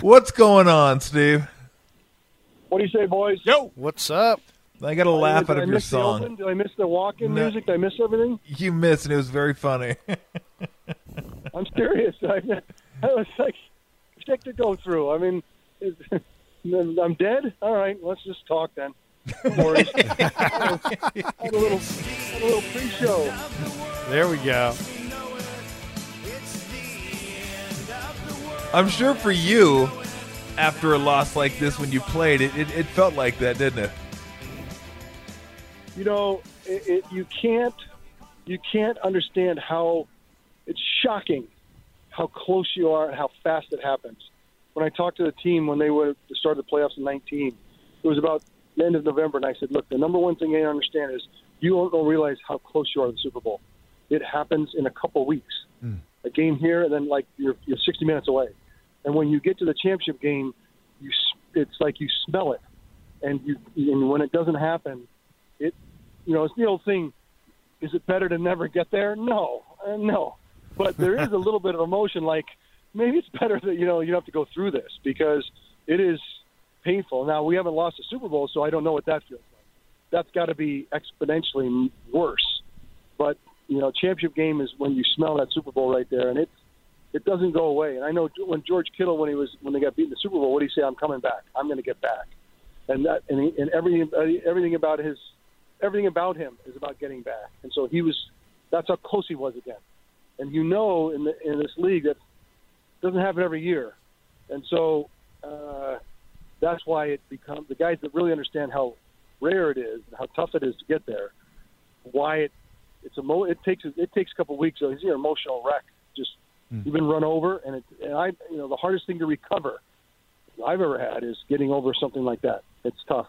What's going on, Steve? What do you say, boys? Yo, what's up? I got a laugh Did out I of your miss the open? song. Did I miss the walk-in No. music? Did I miss everything? You missed, and it was very funny. I'm serious. I, I was like sick to go through. I mean, is, I'm dead. All right, let's just talk then. No worries. had a little, had a little pre-show. There we go. I'm sure for you, after a loss like this, when you played it, it, it felt like that, didn't it? You know, it, it, you can't, you can't understand how it's shocking how close you are and how fast it happens. When I talked to the team when they were to start the playoffs in 19, it was about the end of November, and I said, "Look, the number one thing you understand is you don't realize how close you are to the Super Bowl. It happens in a couple weeks. Hmm. A game here, and then like you're you're 60 minutes away. And when you get to the championship game, you s- it's like you smell it, and you and when it doesn't happen, it you know it's the old thing. Is it better to never get there? No, uh, no. But there is a little bit of emotion, like maybe it's better that you know you don't have to go through this because it is painful. Now we haven't lost a Super Bowl, so I don't know what that feels like. That's got to be exponentially worse. But you know, championship game is when you smell that Super Bowl right there, and it's it doesn't go away. And I know when George Kittle, when he was when they got beaten in the Super Bowl, what did he say? I'm coming back. I'm going to get back. And that and, he, and everything everything about his everything about him is about getting back. And so he was. That's how close he was again. And you know, in the in this league, that doesn't happen every year. And so uh, that's why it becomes the guys that really understand how rare it is and how tough it is to get there. Why it it's a mo- it takes it takes a couple of weeks. So it's an emotional wreck. Just hmm. you've been run over, and it and I you know the hardest thing to recover I've ever had is getting over something like that. It's tough.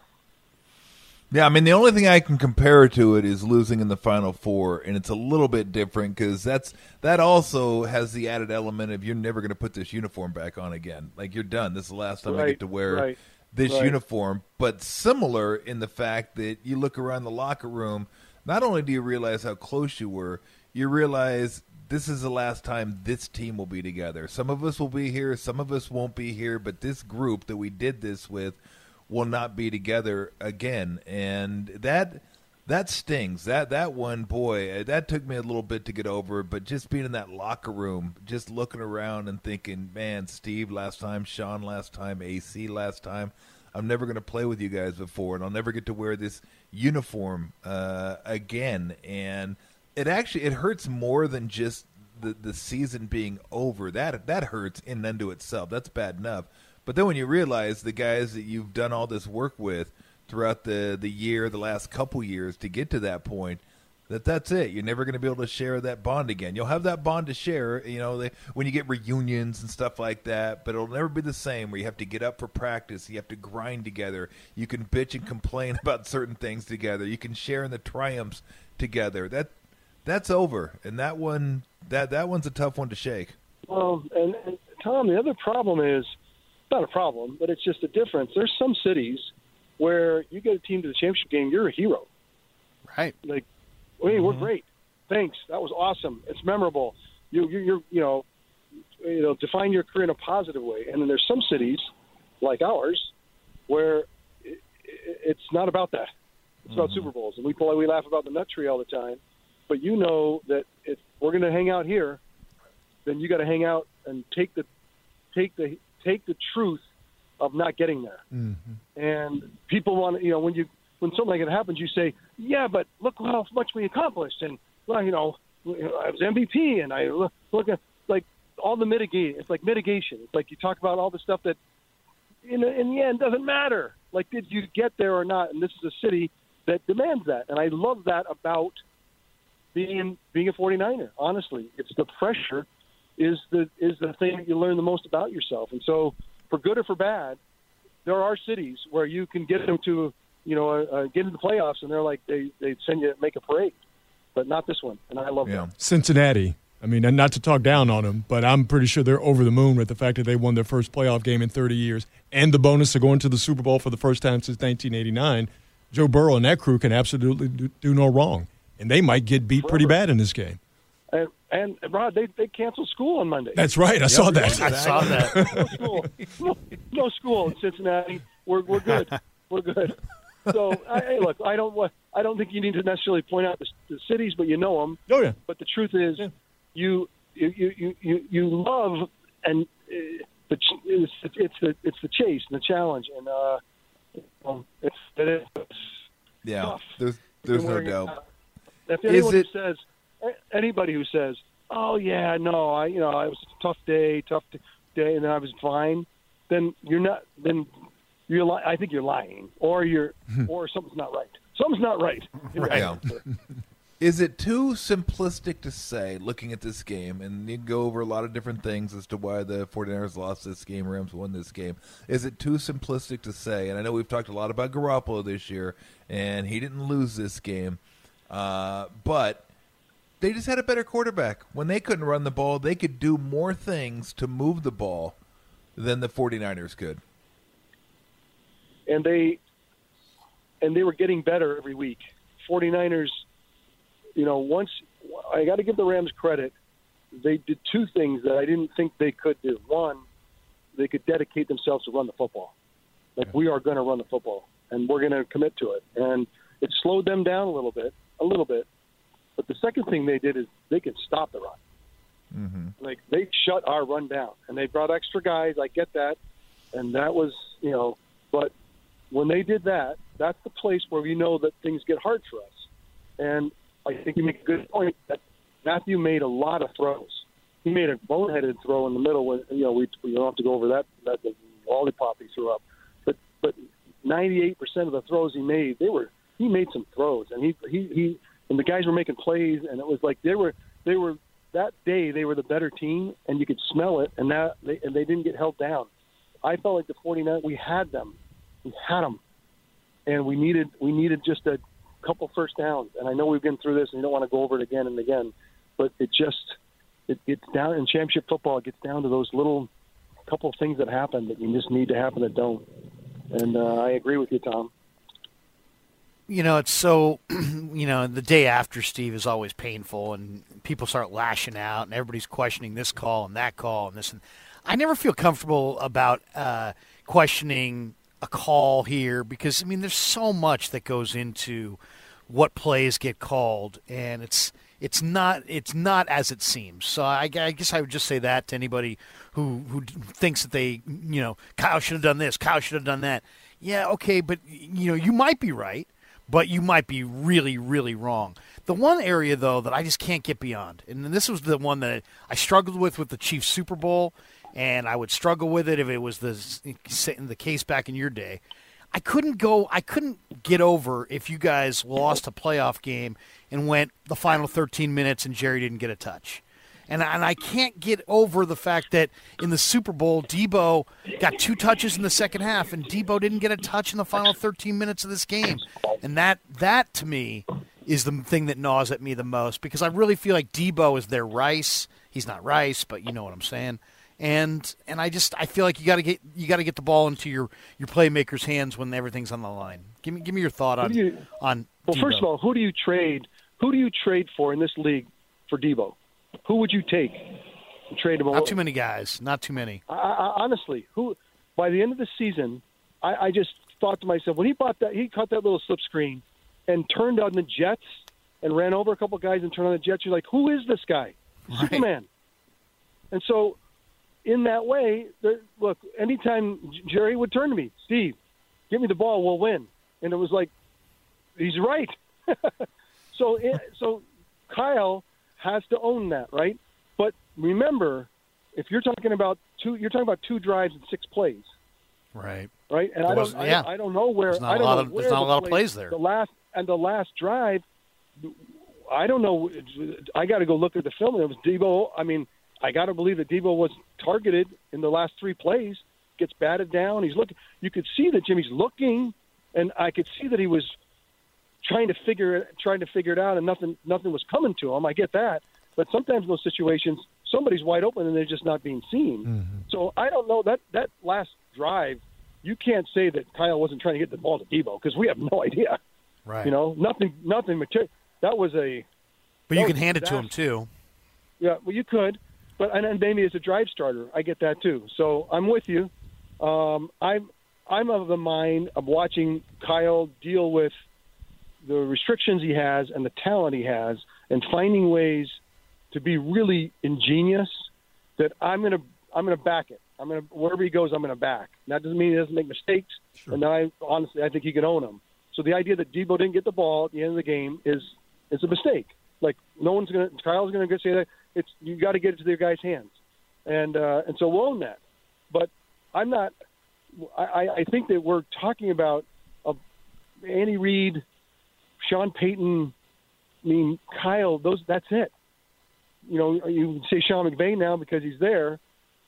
Yeah, I mean the only thing I can compare to it is losing in the final four, and it's a little bit different because that's that also has the added element of you're never going to put this uniform back on again. Like you're done. This is the last time I get to wear right, this right. uniform. But similar in the fact that you look around the locker room, not only do you realize how close you were, you realize this is the last time this team will be together. Some of us will be here, some of us won't be here, but this group that we did this with will not be together again and that that stings that that one boy that took me a little bit to get over but just being in that locker room just looking around and thinking man steve last time sean last time ac last time i'm never going to play with you guys before and i'll never get to wear this uniform uh, again and it actually it hurts more than just the the season being over. That that hurts in and unto itself. That's bad enough. But then when you realize the guys that you've done all this work with throughout the the year, the last couple years to get to that point, that that's it. You're never going to be able to share that bond again. You'll have that bond to share, you know, they, when you get reunions and stuff like that, but it'll never be the same where you have to get up for practice, you have to grind together, you can bitch and complain about certain things together, you can share in the triumphs together. That that's over. And that one that that one's a tough one to shake. Well, and, and Tom, the other problem is not a problem, but it's just a difference. There's some cities where you get a team to the championship game, you're a hero. Right. Like, hey, we're mm-hmm. great. Thanks, that was awesome. It's memorable. You, you, you're, you know, you know, define your career in a positive way. And then there's some cities like ours where it, it, it's not about that. It's about mm-hmm. Super Bowls, and we play, we laugh about the nut tree all the time. But you know that if we're going to hang out here, then you got to hang out and take the take the take the truth of not getting there. Mm-hmm. And people want to, you know, when you when something like it happens, you say, "Yeah, but look how much we accomplished," and well, you know, I was MVP, and I look, look at like all the mitigate. It's like mitigation. It's like you talk about all the stuff that in, in the end doesn't matter. Like, did you get there or not? And this is a city that demands that, and I love that about being being a 49er. Honestly, it's the pressure is the is the thing that you learn the most about yourself. And so, for good or for bad, there are cities where you can get them to, you know, uh, uh, get into the playoffs, and they're like they they send you make a parade, but not this one, and I love Yeah. them. Cincinnati. I mean, and not to talk down on them, but I'm pretty sure they're over the moon with the fact that they won their first playoff game in 30 years and the bonus of going to the Super Bowl for the first time since 1989. Joe Burrow and that crew can absolutely do, do no wrong, and they might get beat pretty bad in this game. And, and Rod, they they canceled school on Monday. That's right. I saw that. I saw that. no school. No, no school in Cincinnati. We're we're good. We're good. So I, hey, look, I don't wa- I don't think you need to necessarily point out the, the cities, but you know them. Oh yeah. But the truth is, you, you you you you love and uh, the ch- it's, it's the it's the chase and the challenge, and uh, um, it's it is. Yeah, Tough. there's there's no we're- doubt. If anyone it- who says anybody who says, "Oh yeah, no, I you know I was a tough day, tough day, and I was fine," then you're not. Then you're. Li- I think you're lying, or you're, or something's not right. Something's not right. Right. Yeah. Is it too simplistic to say, looking at this game, and you go over a lot of different things as to why the 49ers lost this game, Rams won this game. Is it too simplistic to say, and I know we've talked a lot about Garoppolo this year, and he didn't lose this game, uh, but they just had a better quarterback. When they couldn't run the ball, they could do more things to move the ball than the 49ers could. And they and they were getting better every week. 49ers, you know, once I got to give the Rams credit. They did two things that I didn't think they could do. One, they could dedicate themselves to run the football. Like we are going to run the football, and we're going to commit to it. And it slowed them down a little bit, a little bit. But the second thing they did is they could stop the run. Mm-hmm. Like they shut our run down, and they brought extra guys. I get that, and that was you know, but when they did that, that's the place where we know that things get hard for us. And I think you make a good point that Matthew made a lot of throws. He made a boneheaded throw in the middle when you know we, we don't have to go over that that the lollipop he threw up, but but 98% of the throws he made, they were he made some throws, and he he he and the guys were making plays, and it was like they were they were that day they were the better team, and you could smell it, and that they, and they didn't get held down. I felt like the 49 we had them, we had them, and we needed we needed just a couple first downs. And I know we've been through this, and you don't want to go over it again and again, but it just it gets down in championship football. It gets down to those little couple of things that happen that you just need to happen that don't. And uh, I agree with you, Tom. you know, it's so, you know, the day after Steve is always painful, and people start lashing out, and everybody's questioning this call and that call and this and. I never feel comfortable about uh, questioning a call here because I mean, there's so much that goes into what plays get called, and it's it's not it's not as it seems. So I, I guess I would just say that to anybody who who thinks that they you know Kyle should have done this, Kyle should have done that. Yeah, okay, but you know you might be right, but you might be really really wrong. The one area though that I just can't get beyond, and this was the one that I struggled with with the Chiefs Super Bowl, and I would struggle with it if it was the the case back in your day. I couldn't go. I couldn't get over if you guys lost a playoff game and went the final 13 minutes and Jerry didn't get a touch. And, and I can't get over the fact that in the Super Bowl, Deebo got two touches in the second half, and Deebo didn't get a touch in the final 13 minutes of this game. And that that to me is the thing that gnaws at me the most because I really feel like Deebo is their Rice. He's not Rice, but you know what I'm saying. And and I just I feel like you got to get you got to get the ball into your your playmakers' hands when everything's on the line. Give me give me your thought on you- on. Well, first of all, who do you trade? Who do you trade for in this league for Deebo? Who would you take? and Trade him. not too many guys, not too many. I, I, honestly, who by the end of the season, I, I just thought to myself when he bought that, he caught that little slip screen and turned on the Jets and ran over a couple guys and turned on the Jets. You're like, who is this guy? Superman. And so, in that way, there, look, anytime Jerry would turn to me, Steve, give me the ball, we'll win. And it was like, he's right. so, it, so Kyle has to own that, right? But remember, if you're talking about two, you're talking about two drives and six plays, Right. right? And There I don't, I, yeah. I don't know where. There's not I a don't lot know of- there's not the a lot of plays there. The last and the last drive, I don't know. I got to go look at the film. It was Deebo. I mean, I got to believe that Deebo was targeted in the last three plays. gets batted down. He's looking. You could see that Jimmy's looking, and I could see that he was trying to figure it, trying to figure it out, and nothing nothing was coming to him. I get that, but sometimes in those situations, somebody's wide open and they're just not being seen. Mm-hmm. So I don't know that that last drive. You can't say that Kyle wasn't trying to get the ball to Deebo because we have no idea. Right. You know, nothing, nothing material. That was a but you can hand it to him too. yeah. Well, you could, but and, and maybe as a drive starter, I get that too. So I'm with you. Um, I'm I'm of the mind of watching Kyle deal with the restrictions he has and the talent he has, and finding ways to be really ingenious. That I'm gonna I'm gonna back it. I'm gonna wherever he goes, I'm gonna back. And that doesn't mean he doesn't make mistakes. And I honestly I think he can own them. So the idea that Deebo didn't get the ball at the end of the game is is a mistake. Like no one's gonna Kyle's gonna go say that it's you got to get it to their guys' hands, and uh, and so we'll own that. But I'm not. I, I- think that we're talking about a Andy Reid, Sean Payton. I mean Kyle. Those that's it. You know, you can say Sean McVay now because he's there,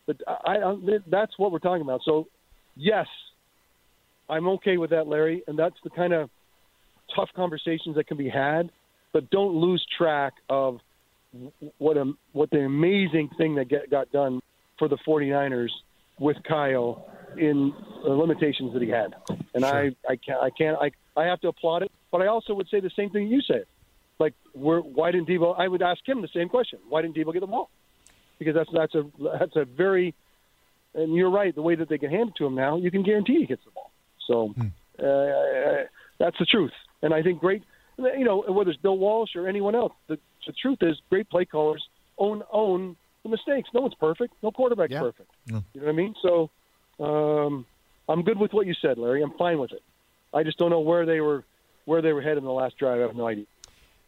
but I, I that's what we're talking about. So, yes, I'm okay with that, Larry, and that's the kind of tough conversations that can be had. But don't lose track of what a what the amazing thing that get, got done for the 49ers with Kyle in the limitations that he had. And I I can't I can't I I have to applaud it, but I also would say the same thing you said. Like where why didn't Deebo I would ask him the same question. Why didn't Deebo get the ball? Because that's that's a that's a very and you're right, the way that they can hand it to him now, you can guarantee he gets the ball. So uh, that's the truth. And I think great you know, whether it's Bill Walsh or anyone else, the, the truth is great play callers own own the mistakes. No one's perfect. No quarterback's Yeah. perfect. You know what I mean? So um, I'm good with what you said, Larry. I'm fine with it. I just don't know where they were where they were headed in the last drive. I have no idea.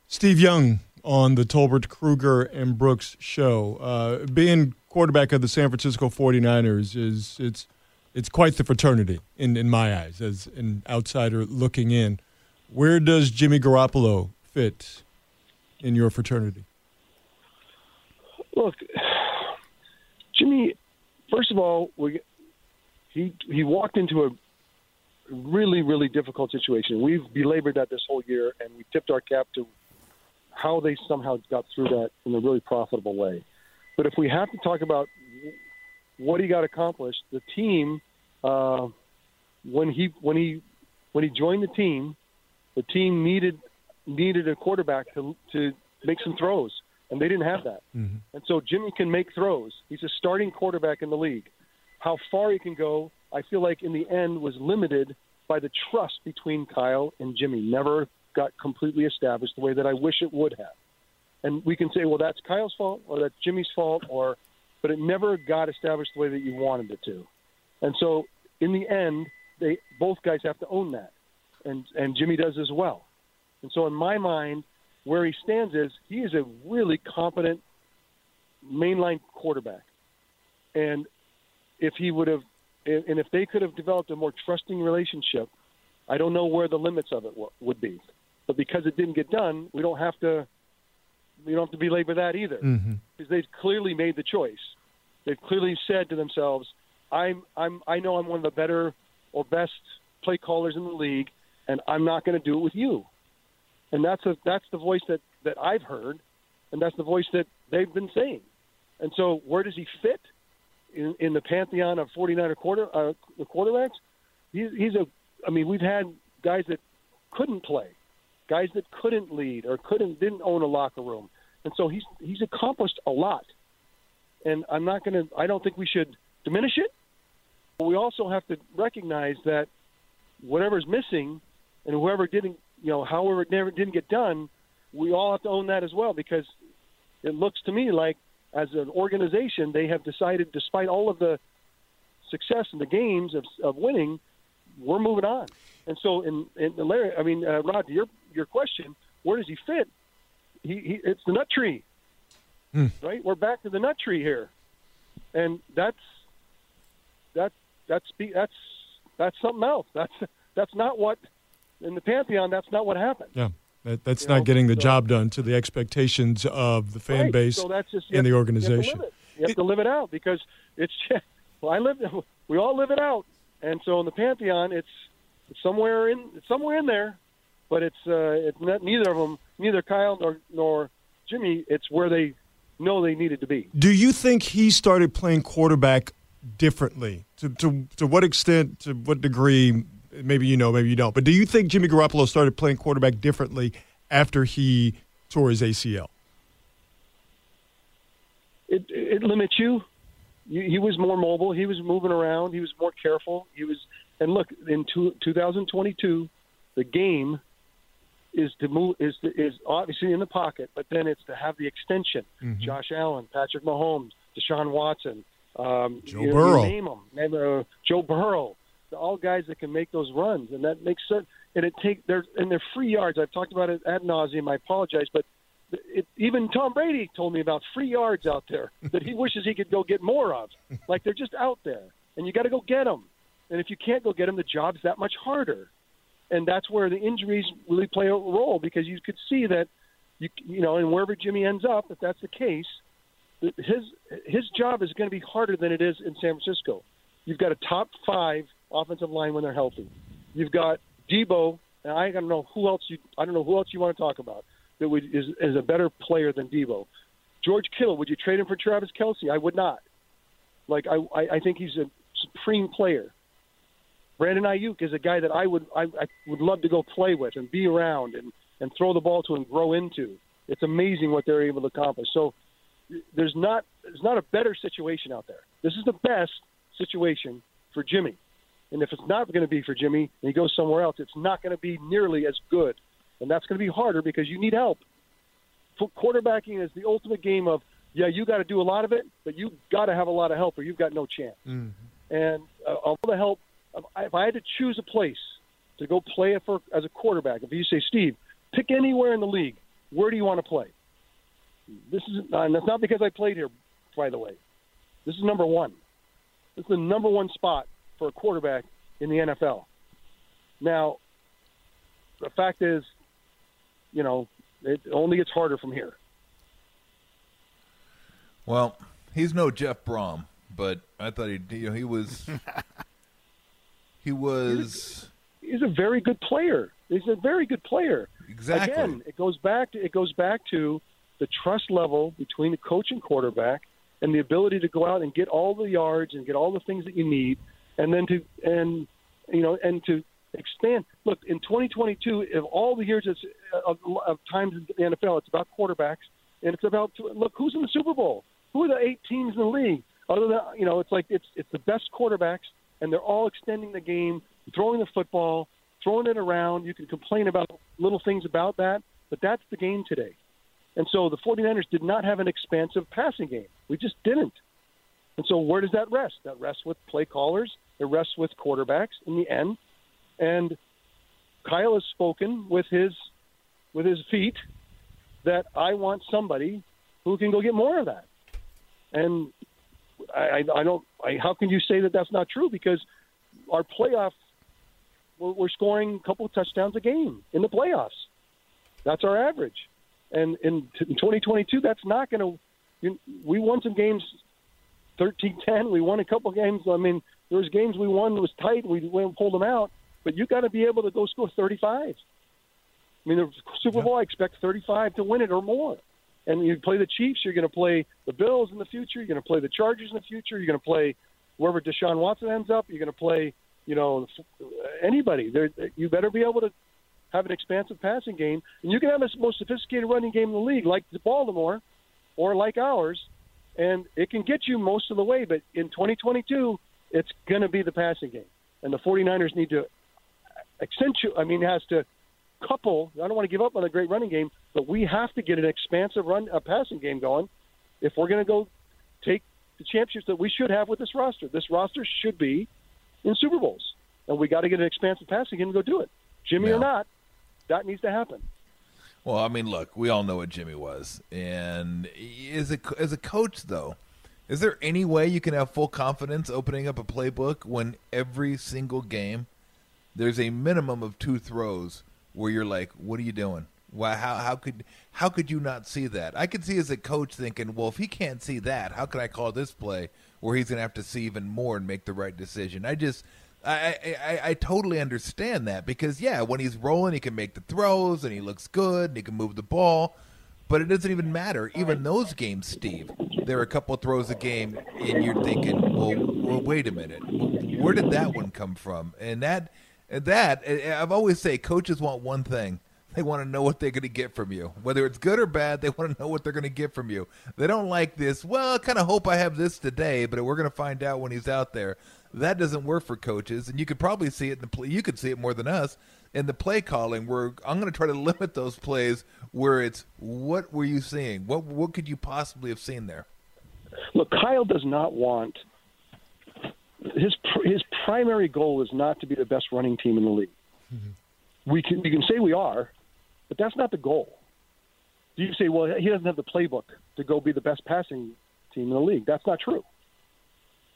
Steve Young on the Tolbert Krueger and Brooks show. Uh, being quarterback of the San Francisco 49ers is it's it's quite the fraternity in, in my eyes as an outsider looking in. Where does Jimmy Garoppolo fit in your fraternity? Look, Jimmy. First of all, we, he he walked into a really really difficult situation. We've belabored that this whole year, and we tipped our cap to how they somehow got through that in a really profitable way. But if we have to talk about what he got accomplished, the team uh, when he when he when he joined the team, the team needed needed a quarterback to to make some throws, and they didn't have that. Mm-hmm. And so Jimmy can make throws. He's a starting quarterback in the league. How far he can go, I feel like in the end was limited by the trust between Kyle and Jimmy. Never got completely established the way that I wish it would have. And we can say, well, that's Kyle's fault or that's Jimmy's fault, or but it never got established the way that you wanted it to. And so in the end, they both guys have to own that, and and Jimmy does as well. And so in my mind, where he stands is he is a really competent mainline quarterback, and if he would have, and if they could have developed a more trusting relationship, I don't know where the limits of it would be. But because it didn't get done, we don't have to. We don't have to belabor that either, mm-hmm. because they've clearly made the choice. They've clearly said to themselves, "I'm, I'm, I know I'm one of the better or best play callers in the league, and I'm not going to do it with you." And that's a that's the voice that that I've heard, and that's the voice that they've been saying. And so, where does he fit in, in the pantheon of 49er quarter uh, the quarterbacks? He's, he's a. I mean, we've had guys that couldn't play, guys that couldn't lead or couldn't didn't own a locker room, and so he's he's accomplished a lot. And I'm not going to. I don't think we should diminish it. But we also have to recognize that whatever's missing, and whoever didn't, you know, however it never didn't get done, we all have to own that as well because it looks to me like as an organization they have decided, despite all of the success in the games of, of winning, we're moving on. And so, in, in Larry, I mean, uh, Rod, your your question, where does he fit? He, he it's the nut tree, right? We're back to the nut tree here, and that's that that's that's that's something else. That's that's not what in the pantheon. That's not what happened. Yeah, that, that's You not know, getting the so- job done to the expectations of the fan Right. base So that's just and the organization. You have, to live, it. You have to live it out because it's. Well, I live. we all live it out. And so in the pantheon, it's, it's somewhere in it's somewhere in there, but it's uh, it's not, neither of them, neither Kyle nor nor Jimmy. It's where they know they needed to be. Do you think he started playing quarterback differently? To to to what extent? To what degree? Maybe you know, maybe you don't. But do you think Jimmy Garoppolo started playing quarterback differently after he tore his ACL? It it limits you. you he was more mobile. He was moving around. He was more careful. He was and look in two, 2022, the game is to move is to, is obviously in the pocket, but then it's to have the extension. Mm-hmm. Josh Allen, Patrick Mahomes, Deshaun Watson, um, Joe you, Burrow. name them, name, uh, Joe Burrow. All guys that can make those runs, and that makes sense. And it take they're and they're free yards. I've talked about it ad nauseum. I apologize, but it, even Tom Brady told me about free yards out there that he wishes he could go get more of. Like they're just out there, and you got to go get them. And if you can't go get them, the job's that much harder. And that's where the injuries really play a role because you could see that, you you know, and wherever Jimmy ends up, if that's the case, his his job is going to be harder than it is in San Francisco. You've got a top five offensive line when they're healthy. You've got Deebo, and I don't know who else you I don't know who else you want to talk about that would, is is a better player than Deebo. George Kittle, would you trade him for Travis Kelce? I would not. Like I I, I think he's a supreme player. Brandon Aiyuk is a guy that I would I, I would love to go play with and be around and and throw the ball to and grow into. It's amazing what they're able to accomplish. So there's not there's not a better situation out there. This is the best situation for Jimmy. And if it's not going to be for Jimmy and he goes somewhere else, it's not going to be nearly as good. And that's going to be harder because you need help. Quarterbacking is the ultimate game of yeah, you got to do a lot of it, but you got to have a lot of help or you've got no chance. Mm-hmm. And uh, all the help if I had to choose a place to go play it for as a quarterback, if you say, Steve, pick anywhere in the league, where do you want to play? This is, and that's not because I played here, by the way. This is number one. This is the number one spot for a quarterback in the NFL. Now, the fact is, you know, it only gets harder from here. Well, he's no Jeff Brohm, but I thought he, you know, he was. He was. He's a, he's a, very good player. He's a very good player. Exactly. Again, it goes back. To, it goes back to the trust level between the coach and quarterback, and the ability to go out and get all the yards and get all the things that you need, and then to and you know and to expand. Look, in 2022, of all the years uh, of, of times in the NFL, it's about quarterbacks, and it's about look who's in the Super Bowl. Who are the eight teams in the league? Other than you know, it's like it's it's the best quarterbacks and they're all extending the game, throwing the football, throwing it around. You can complain about little things about that, but that's the game today. And so the 49ers did not have an expansive passing game. We just didn't. And so where does that rest? That rests with play callers. It rests with quarterbacks in the end. And Kyle has spoken with his with his feet that I want somebody who can go get more of that. And I, I don't. I, how can you say that that's not true? Because our playoff, we're, we're scoring a couple touchdowns a game in the playoffs. That's our average, and in, in 2022, that's not going to. We won some games, 13-10. We won a couple games. I mean, there was games we won was tight. We went and pulled them out, but you got to be able to go score 35. I mean, the Super Bowl, I expect 35 to win it or more and you play the Chiefs, you're going to play the Bills in the future, you're going to play the Chargers in the future, you're going to play wherever Deshaun Watson ends up, you're going to play, you know, anybody. There, you better be able to have an expansive passing game, and you can have the most sophisticated running game in the league, like Baltimore, or like ours, and it can get you most of the way. But in 2022, it's going to be the passing game, and the 49ers need to accentuate. I mean, has to couple. I don't want to give up on a great running game, but we have to get an expansive run, a passing game going, if we're going to go take the championships that we should have with this roster. This roster should be in Super Bowls, and we got to get an expansive passing game and go do it. Jimmy or not, that needs to happen. Well, I mean, look, we all know what Jimmy was, and as a as a coach, though, is there any way you can have full confidence opening up a playbook when every single game there's a minimum of two throws where you're like, "What are you doing? Why? How? How could? How could you not see that?" I could see as a coach thinking, "Well, if he can't see that, how can I call this play where he's going to have to see even more and make the right decision. I just I, I, I totally understand that because yeah, when he's rolling, he can make the throws and he looks good and he can move the ball, but it doesn't even matter. Even those games, Steve, there are a couple throws a game, and you're thinking, well, well, wait a minute, where did that one come from? And that that I've always say, coaches want one thing. They want to know what they're going to get from you. Whether it's good or bad, they want to know what they're going to get from you. They don't like this, well, I kind of hope I have this today, but we're going to find out when he's out there. That doesn't work for coaches, and you could probably see it in the. You could see it more than us in the play calling. Where I'm going to try to limit those plays where it's what were you seeing? What what could you possibly have seen there? Look, Kyle does not want his his primary goal is not to be the best running team in the league. Mm-hmm. We can we can say we are, but that's not the goal. Do you say, well, he doesn't have the playbook to go be the best passing team in the league. That's not true.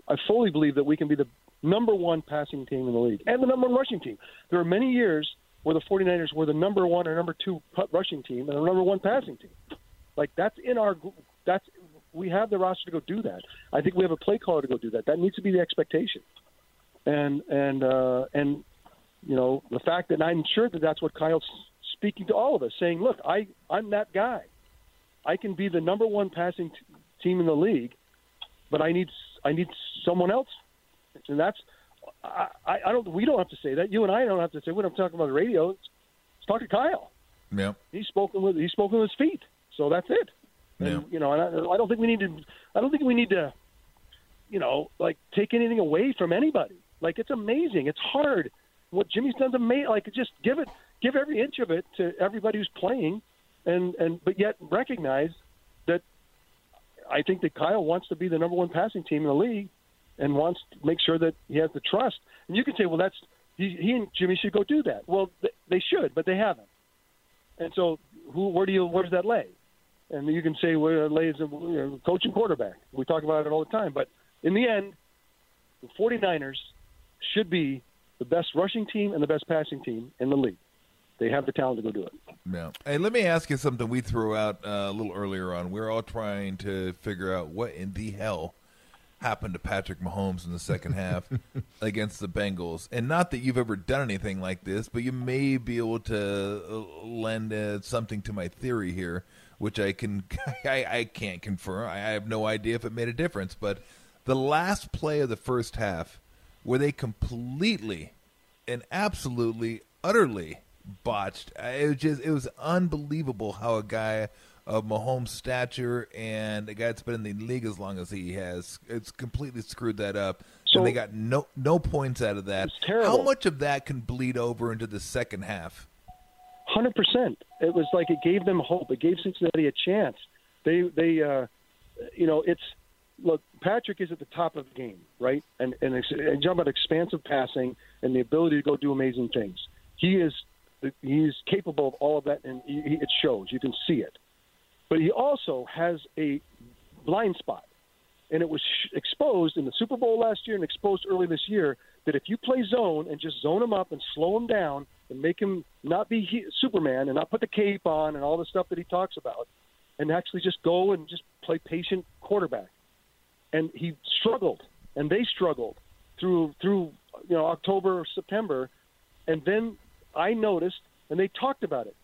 I fully believe that we can be the number one passing team in the league and the number one rushing team. There are many years where the 49ers were the number one or number two rushing team and the number one passing team. Like that's in our that's we have the roster to go do that. I think we have a play caller to go do that. That needs to be the expectation. And and uh, and you know the fact that I'm sure that that's what Kyle's speaking to all of us, saying, "Look, I I'm that guy. I can be the number one passing t- team in the league, but I need I need someone else, and that's I, I don't we don't have to say that. You and I don't have to say when I'm talking about the radio. It's, it's talk to Kyle. Yeah, he's spoken with he's spoken with his feet. So that's it. And, yeah. You know, and I, I don't think we need to. I don't think we need to. You know, like take anything away from anybody. Like it's amazing. It's hard. What Jimmy's done's amazing. Like just give it, give every inch of it to everybody who's playing, and and but yet recognize that I think that Kyle wants to be the number one passing team in the league, and wants to make sure that he has the trust. And you can say, well, that's he, he and Jimmy should go do that. Well, they should, but they haven't. And so, who, where do you, where does that lay? And you can say where it lays, you know, coach and quarterback. We talk about it all the time. But in the end, the 49ers should be the best rushing team and the best passing team in the league. They have the talent to go do it. Yeah. Hey, let me ask you something we threw out uh, a little earlier on. We're all trying to figure out what in the hell happened to Patrick Mahomes in the second half against the Bengals. And not that you've ever done anything like this, but you may be able to uh, lend uh, something to my theory here, which I can I, I can't confirm. I have no idea if it made a difference. But the last play of the first half, where they completely and absolutely, utterly botched. It was just it was unbelievable how a guy of Mahomes' stature and a guy that's been in the league as long as he has, it's completely screwed that up. So, and they got no no points out of that. How much of that can bleed over into the second half? Hundred percent. It was like it gave them hope. It gave Cincinnati a chance. They they uh, you know it's look Patrick is at the top of the game, right? And and, and talk about expansive passing and the ability to go do amazing things. He is he's capable of all of that, and he, it shows. You can see it. But he also has a blind spot, and it was exposed in the Super Bowl last year and exposed early this year that if you play zone and just zone him up and slow him down and make him not be he, Superman and not put the cape on and all the stuff that he talks about, and actually just go and just play patient quarterback. And he struggled, and they struggled through through you know October or September, and then I noticed, and they talked about it.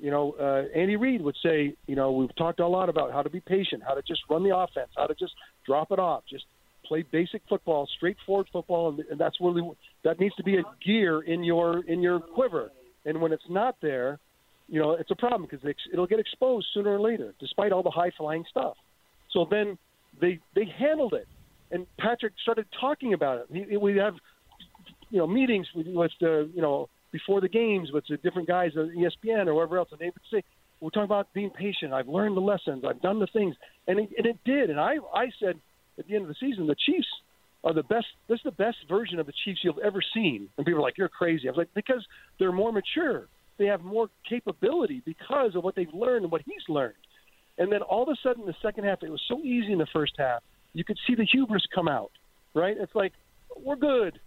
You know, uh, Andy Reid would say, you know, we've talked a lot about how to be patient, how to just run the offense, how to just drop it off, just play basic football, straightforward football, and, and that's really that needs to be a gear in your in your quiver. And when it's not there, you know, it's a problem because it'll get exposed sooner or later, despite all the high flying stuff. So then they they handled it, and Patrick started talking about it. We have you know meetings with, with the you know before the games with the different guys at ESPN or wherever else, and they would say, "We're talking about being patient. I've learned the lessons. I've done the things," and it, and it did. And I I said at the end of the season, the Chiefs are the best. This is the best version of the Chiefs you've ever seen. And people are like, "You're crazy." I was like, "Because they're more mature. They have more capability because of what they've learned and what he's learned." And then all of a sudden, the second half, it was so easy in the first half. You could see the hubris come out. Right? It's like we're good.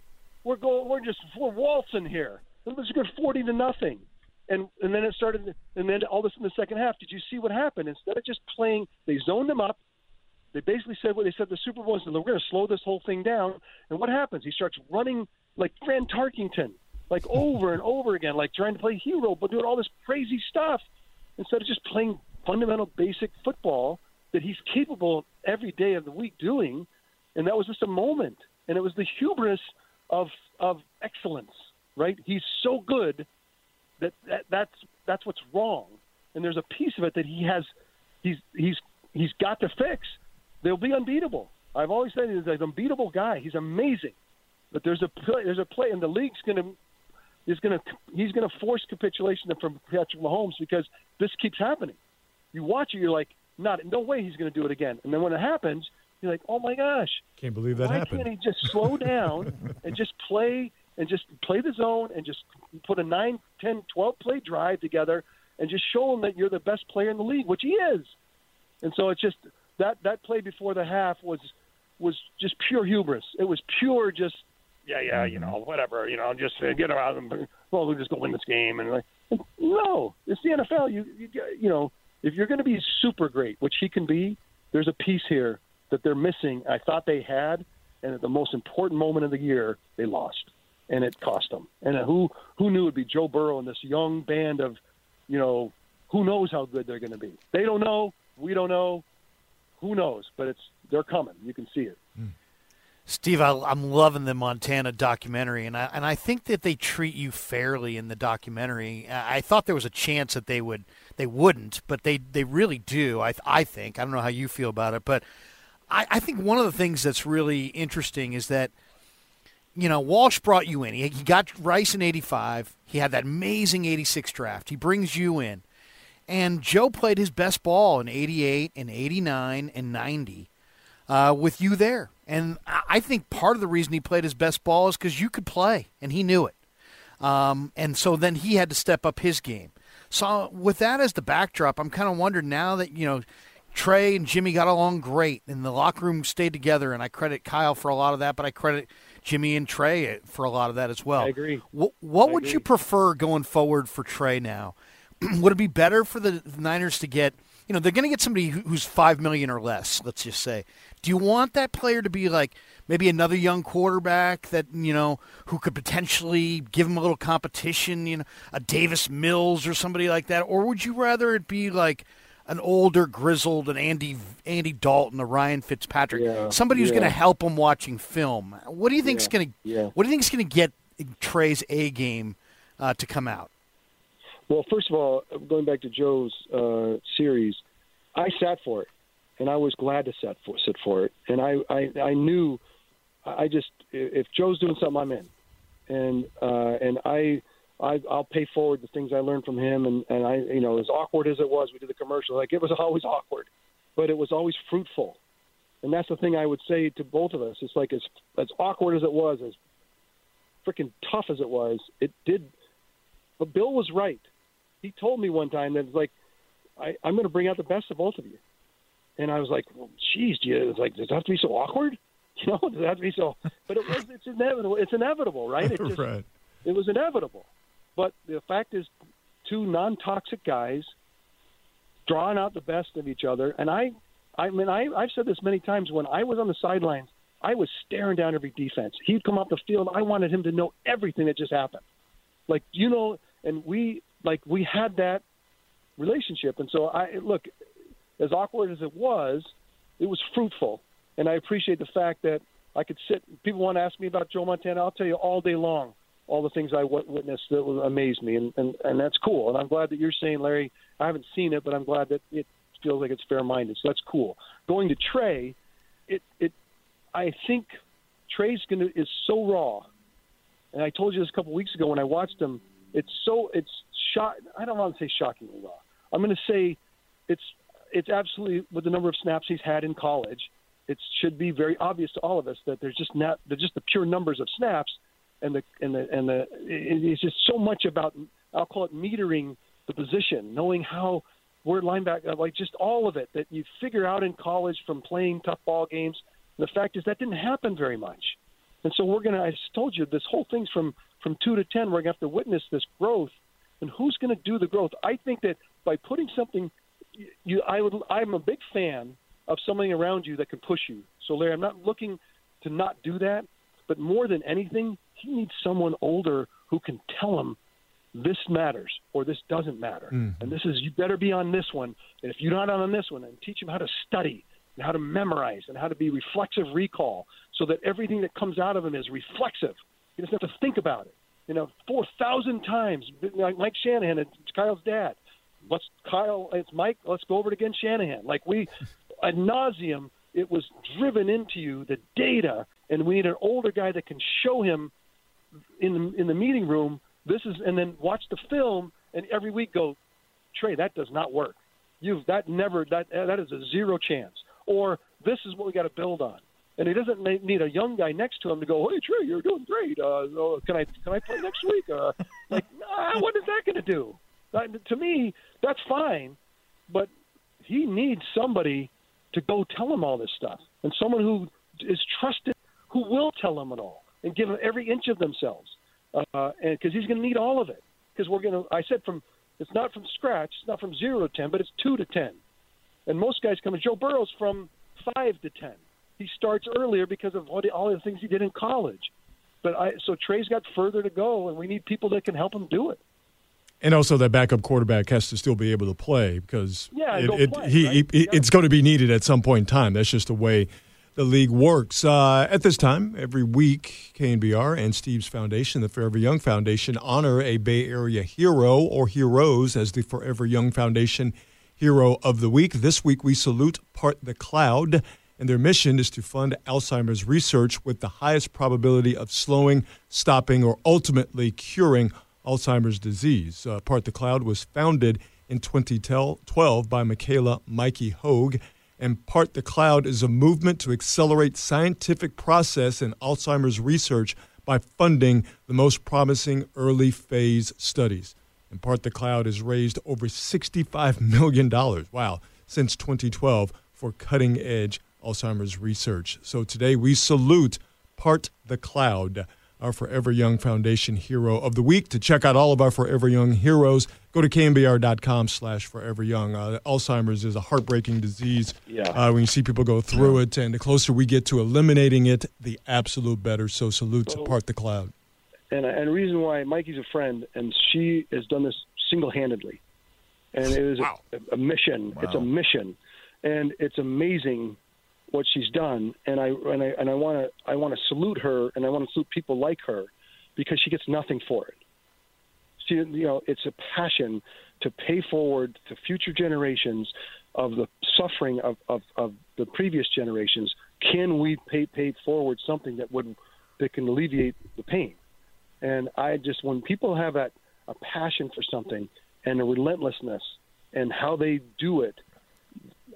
We're going. We're just we're waltzing here. It was a good forty to nothing, and and then it started, and then all this in the second half. Did you see what happened? Instead of just playing, they zoned them up, They basically said what they said the Super Bowl is we're going to slow this whole thing down. And what happens? He starts running like Fran Tarkenton, like over and over again, like trying to play hero, but doing all this crazy stuff instead of just playing fundamental basic football that he's capable every day of the week doing. And that was just a moment. And it was the hubris of of excellence, right? He's so good that, that that's that's what's wrong. And there's a piece of it that he has he's he's he's got to fix. They'll be unbeatable. I've always said he's an unbeatable guy. He's amazing. But there's a play, there's a play, and the league's going to is going to he's going to force capitulation from Patrick Mahomes because this keeps happening. You watch it, you're like, not no way he's going to do it again. And then when it happens, you're like, oh my gosh, can't believe that why happened. can't he just slow down and just play and just play the zone and just put a 9, 10, 12 play drive together and just show them that you're the best player in the league, which he is. And so it's just that that play before the half was was just pure hubris. It was pure just yeah, yeah, you know, whatever, you know, just uh, get of them. Well, we'll just go win this game, and like, no, it's the NFL. You, you, you know, if you're going to be super great, which he can be, there's a piece here that they're missing. I thought they had, and at the most important moment of the year, they lost, and it cost them. And who who knew it'd be Joe Burrow and this young band of, you know, who knows how good they're going to be? They don't know. We don't know. Who knows? But it's they're coming. You can see it. Hmm. Steve, I, I'm loving the Montana documentary, and I and I think that they treat you fairly in the documentary. I thought there was a chance that they would they wouldn't, but they they really do. I I think I don't know how you feel about it, but I, I think one of the things that's really interesting is that you know Walsh brought you in. He, he got Rice in '85. He had that amazing '86 draft. He brings you in, and Joe played his best ball in '88 and '89 and '90 uh, with you there. And I think part of the reason he played his best ball is because you could play, and he knew it. Um, and so then he had to step up his game. So with that as the backdrop, I'm kind of wondering now that you know Trey and Jimmy got along great, and the locker room stayed together. And I credit Kyle for a lot of that, but I credit Jimmy and Trey eh, for a lot of that as well. I agree. What, what I would agree. you prefer going forward for Trey now? would it be better for the Niners to get? You know, they're going to get somebody who's five million or less. Let's just say. Do you want that player to be like maybe another young quarterback that you know who could potentially give him a little competition? You know, a Davis Mills or somebody like that, or would you rather it be like an older, grizzled, an Andy Andy Dalton, a Ryan Fitzpatrick, Yeah, somebody who's yeah. going to help him watching film? What do you think's Yeah, going to yeah. What do you think's going to get Trey's A game uh, to come out? Well, first of all, going back to Joe's uh, series, I sat for it, and I was glad to sit for sit for it. And I I, I knew, I just if Joe's doing something, I'm in, and uh, and I. I, I'll pay forward the things I learned from him, and, and I, you know, as awkward as it was, we did the commercial. Like it was always awkward, but it was always fruitful, and that's the thing I would say to both of us. It's like as as awkward as it was, as freaking tough as it was, it did. But Bill was right he told me one time that it's like I, I'm going to bring out the best of both of you, and I was like, well, geez, do you, it's like does it have to be so awkward? You know, does it have to be so? But it was. It's inevitable. It's inevitable, right? It just, right. It was inevitable. But the fact is, two non-toxic guys drawing out the best of each other, and I, I mean, I, I've said this many times. When I was on the sidelines, I was staring down every defense. He'd come off the field. I wanted him to know everything that just happened. Like you know, and we like we had that relationship. And so I look, as awkward as it was, it was fruitful, and I appreciate the fact that I could sit. People want to ask me about Joe Montana. I'll tell you all day long all the things I w- witnessed that would amaze me, and, and and that's cool. And I'm glad that you're saying, Larry. I haven't seen it, but I'm glad that it feels like it's fair-minded. So that's cool. Going to Trey, it it I think Trey's gonna is so raw, and I told you this a couple weeks ago when I watched him. It's so it's shock. I don't want to say shockingly raw. I'm going to say it's it's absolutely with the number of snaps he's had in college. It should be very obvious to all of us that there's just not just the pure numbers of snaps, and the and the and the it's just so much about I'll call it metering the position, knowing how where linebacker like just all of it that you figure out in college from playing tough ball games. The fact is that didn't happen very much. And so we're to, I told you, this whole thing's from, from two to 10. We're to have to witness this growth. And who's to do the growth? I think that by putting something, you, I would, I'm a big fan of somebody around you that can push you. So, Larry, I'm not looking to not do that, but more than anything, he needs someone older who can tell him this matters or this doesn't matter. Mm-hmm. And this is, you better be on this one. And if you're not on this one, then teach him how to study and how to memorize and how to be reflexive recall so that everything that comes out of him is reflexive. He doesn't have to think about it. You know, 4,000 times, like Mike Shanahan, it's Kyle's dad. Let's, Kyle, it's Mike, let's go over it again, Shanahan. Like we, ad nauseum, it was driven into you, the data, and we need an older guy that can show him in the, in the meeting room this is, and then watch the film and every week go, Trey, that does not work. You've that never that that is a zero chance. Or this is what we got to build on. And he doesn't need a young guy next to him to go, "Hey Trey, you're doing great. Uh, can I can I play next week?" Uh, like, nah, what is that going to do? That, to me, that's fine, but he needs somebody to go tell him all this stuff, and someone who is trusted, who will tell him it all and give him every inch of themselves uh, and because he's going to need all of it. Because we're going to, I said from, it's not from scratch, it's not from zero to ten, but it's two to ten. And most guys come. Joe Burrow's from five to ten. He starts earlier because of all the, all the things he did in college. But I, so Trey's got further to go, and we need people that can help him do it. And also, that backup quarterback has to still be able to play because yeah, it, it, play, he, right? he, yeah. it's going to be needed at some point in time. That's just the way the league works. Uh, at this time, every week, KNBR and Steve's Foundation, the Forever Young Foundation, honor a Bay Area hero or heroes as the Forever Young Foundation Hero of the Week. This week, we salute Part the Cloud, and their mission is to fund Alzheimer's research with the highest probability of slowing, stopping, or ultimately curing Alzheimer's disease. Uh, Part the Cloud was founded in 2012 by Michaela Mikey Hoag and Part the Cloud is a movement to accelerate scientific process in Alzheimer's research by funding the most promising early phase studies. And Part the Cloud has raised over $65 million, wow, since 2012 for cutting edge Alzheimer's research. So today we salute Part the Cloud our Forever Young Foundation Hero of the Week. To check out all of our Forever Young heroes, go to knbr.com slash Forever Young. Uh, Alzheimer's is a heartbreaking disease. Yeah. Uh, when you see people go through it, and the closer we get to eliminating it, the absolute better. So salute to Part the Cloud. And and the reason why Mikey's a friend, and she has done this single handedly, and it is Wow. a, a mission. It's a mission, and it's amazing what she's done. And I and I and I want to I want to salute her, and I want to salute people like her, because she gets nothing for it. She, you know, it's a passion to pay forward to future generations of the suffering of, of, of the previous generations. Can we pay pay forward something that would that can alleviate the pain? And I just when people have that a passion for something and a relentlessness and how they do it,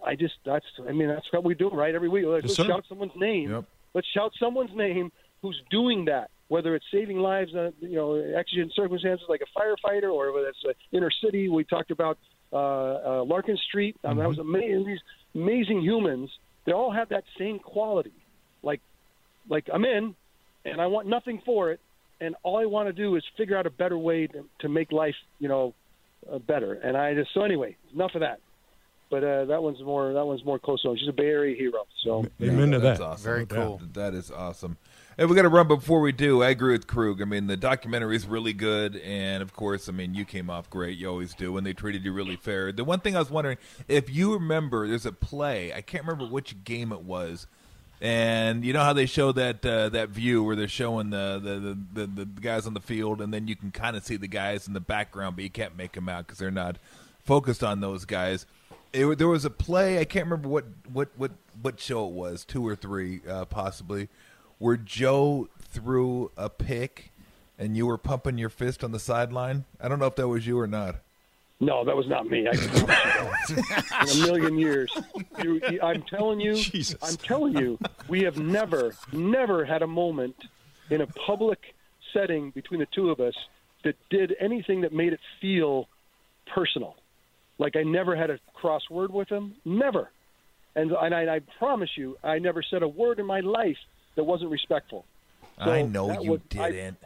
I just that's I mean that's what we do right every week. Let's Yes, shout someone's name. Yep. Let's shout someone's name who's doing that. Whether it's saving lives, uh, you know, exigent circumstances like a firefighter, or whether it's uh, inner city. We talked about uh, uh, Larkin Street. Um, That was amazing. These amazing humans. They all have that same quality. Like, like I'm in, and I want nothing for it, and all I want to do is figure out a better way to, to make life, you know, uh, better. And I just so anyway, enough of that. But uh, that one's more that one's more close to home. She's a Bay Area hero. So Amen to That's that. awesome. Very That- cool. That is awesome. And we got to run before we do. I agree with Krug. I mean, the documentary is really good, and of course, I mean, you came off great. You always do, and they treated you really fair. The one thing I was wondering if you remember, there's a play. I can't remember which game it was, and you know how they show that uh, that view where they're showing the the, the the the guys on the field, and then you can kind of see the guys in the background, but you can't make them out because they're not focused on those guys. It, there was a play. I can't remember what what what what show it was, two or three, uh, possibly, where Joe threw a pick, and you were pumping your fist on the sideline. I don't know if that was you or not. No, that was not me. I promise you. In a million years, you, you- I'm telling you, Jesus. I'm telling you, we have never, never had a moment in a public setting between the two of us that did anything that made it feel personal. Like I never had a crossword with him, never. And, and I, I promise you, I never said a word in my life that wasn't respectful. So I know you was- didn't.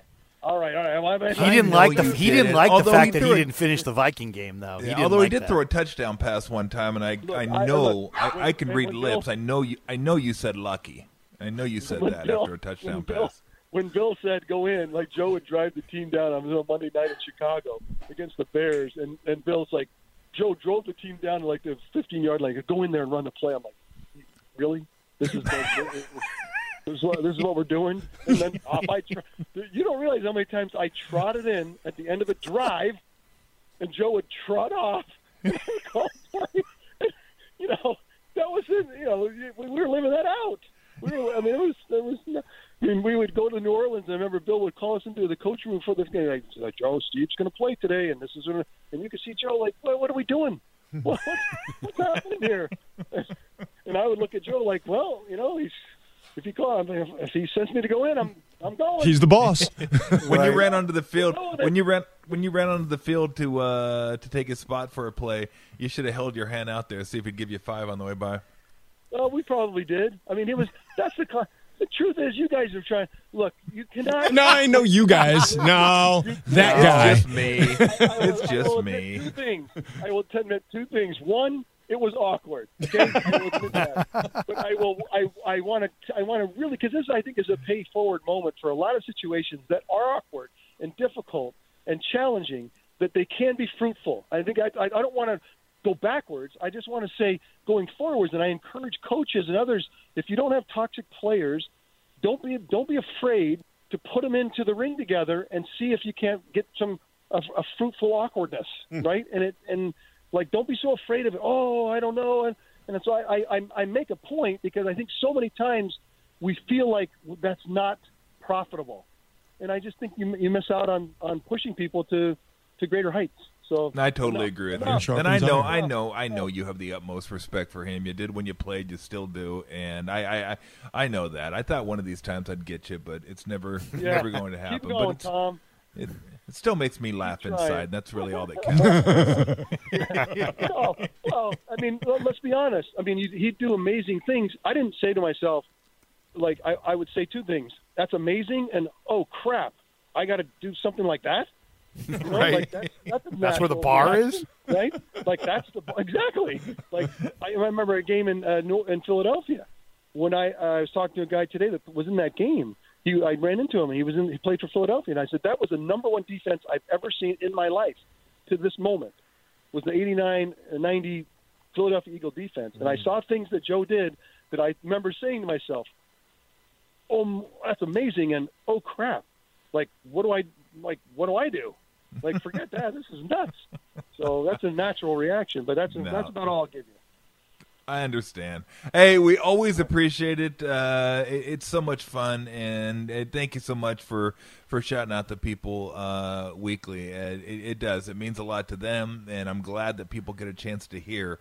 All right, all right. Well, I- He I didn't know like the he didn't did. like the Although fact he that he it- didn't finish the Viking game though. he Yeah, didn't although like he did that. throw a touchdown pass one time, and I, Look, I I- know look, I, when- I can when read Bill- lips. I know you. I know you said lucky. I know you said that Bill- after a touchdown when Bill- pass. When Bill said go in, like Joe would drive the team down on a Monday night in Chicago against the Bears, and and Bill's like, Joe drove the team down to like the 15 yard line. Go in there and run the play. I'm like, really? This is this is what this is what we're doing. And then off I. Tr- you don't realize how many times I trotted in at the end of a drive, and Joe would trot off. You know, that was in, you know we we were living that out. We were, I mean, it was it was. Not- I mean, we would go to New Orleans, and I remember Bill would call us into the coach room for this game. Like, like Joe, Steve's going to play today, and this is, gonna, and you could see Joe like, what, what are we doing? What, what's happening here? And I would look at Joe like, well, you know, he's if he call, if, if he sends me to go in, I'm I'm going. He's the boss. when you ran onto the field, No, that- when you ran when you ran onto the field to uh, to take a spot for a play, you should have held your hand out there, see if he'd give you five on the way by. Well, we probably did. I mean, it was. That's the. con- The truth is, you guys are trying. Look, you cannot. no, I know you guys. No, that guy. It's just me. I will- It's I just admit me. Two things. I will admit two things. One, it was awkward. Okay, I will admit that. But I will. I I want to. I want to really because this I think is a pay forward moment for a lot of situations that are awkward and difficult and challenging. That they can be fruitful. I think I. I, I don't want to go backwards. I just want to say going forwards, and I encourage coaches and others. If you don't have toxic players, don't be don't be afraid to put them into the ring together and see if you can't get some a, a fruitful awkwardness, hmm. right? And it and like don't be so afraid of it. Oh, I don't know, and and so I I I make a point because I think so many times we feel like that's not profitable, and I just think you you miss out on on pushing people to to greater heights. So I totally enough, agree with enough. you. And I know. I know, I know you have the utmost respect for him. You did when you played, you still do, and I, I, I, I know that. I thought one of these times I'd get you, but it's never, Yeah. never going to happen. Keep going, but it's, Tom. it, it still makes me laugh trying. inside. And that's really all that counts. well, well, oh, oh, I mean, well, let's be honest. I mean, he'd, he'd do amazing things. I didn't say to myself, like, I, I would say two things. That's amazing, and oh crap, I got to do something like that. You know, Right. Like that's, that's, That's where the bar reaction, right? Like that's the exactly. Like I remember a game in uh, in Philadelphia when I, uh, I was talking to a guy today that was in that game. He I ran into him. He was in. He played for Philadelphia, and I said that was the number one defense I've ever seen in my life to this moment. Was the 89 90 Philadelphia Eagle defense, and I saw things that Joe did that I remember saying to myself, "Oh, that's amazing," and "Oh crap." Like, what do I like? What do I do? Like, forget that. This is nuts. So that's a natural reaction, but that's No. that's about all I'll give you. I understand. Hey, we always appreciate it. Uh, it it's so much fun, and uh, thank you so much for for shouting out the people uh, weekly. Uh, it, it does. It means a lot to them, and I'm glad that people get a chance to hear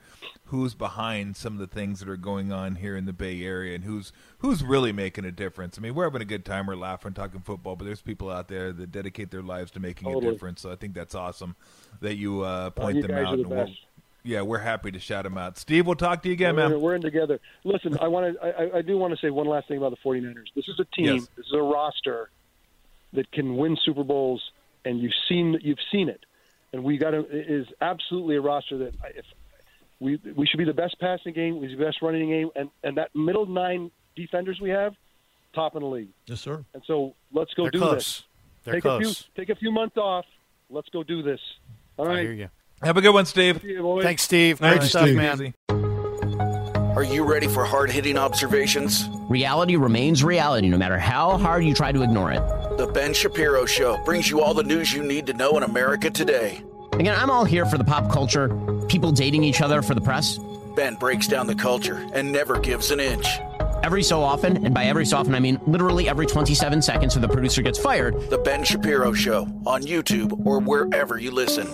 who's behind some of the things that are going on here in the Bay Area, and who's who's really making a difference. I mean, we're having a good time, we're laughing, talking football, but there's people out there that dedicate their lives to making a difference. So I think that's awesome that you uh, Oh, point you them out. Are the and we're- best. yeah, we're happy to shout him out. Steve, we'll talk to you again, we're, man. we're in together. Listen, I want to. I, I do want to say one last thing about the 49ers. This is a team. Yes. This is a roster that can win Super Bowls, and you've seen you've seen it. And we got to it is absolutely a roster that if we we should be the best passing game, we should be the best running game, and and that middle nine defenders we have, top in the league. Yes, sir. And so let's go They're do close. this. They're take close. a few take a few months off. Let's go do this. All I hear you. Have a good one, Steve. See you, boys. Thanks, Steve. Thank Great you, stuff, Steve. man. Are you ready for hard hitting observations? Reality remains reality no matter how hard you try to ignore it. The Ben Shapiro Show brings you all the news you need to know in America today. Again, I'm all here for the pop culture, people dating each other for the press. Ben breaks down the culture and never gives an inch. Every so often, and by every so often I mean literally every 27 seconds so the producer gets fired, The Ben Shapiro Show on YouTube or wherever you listen.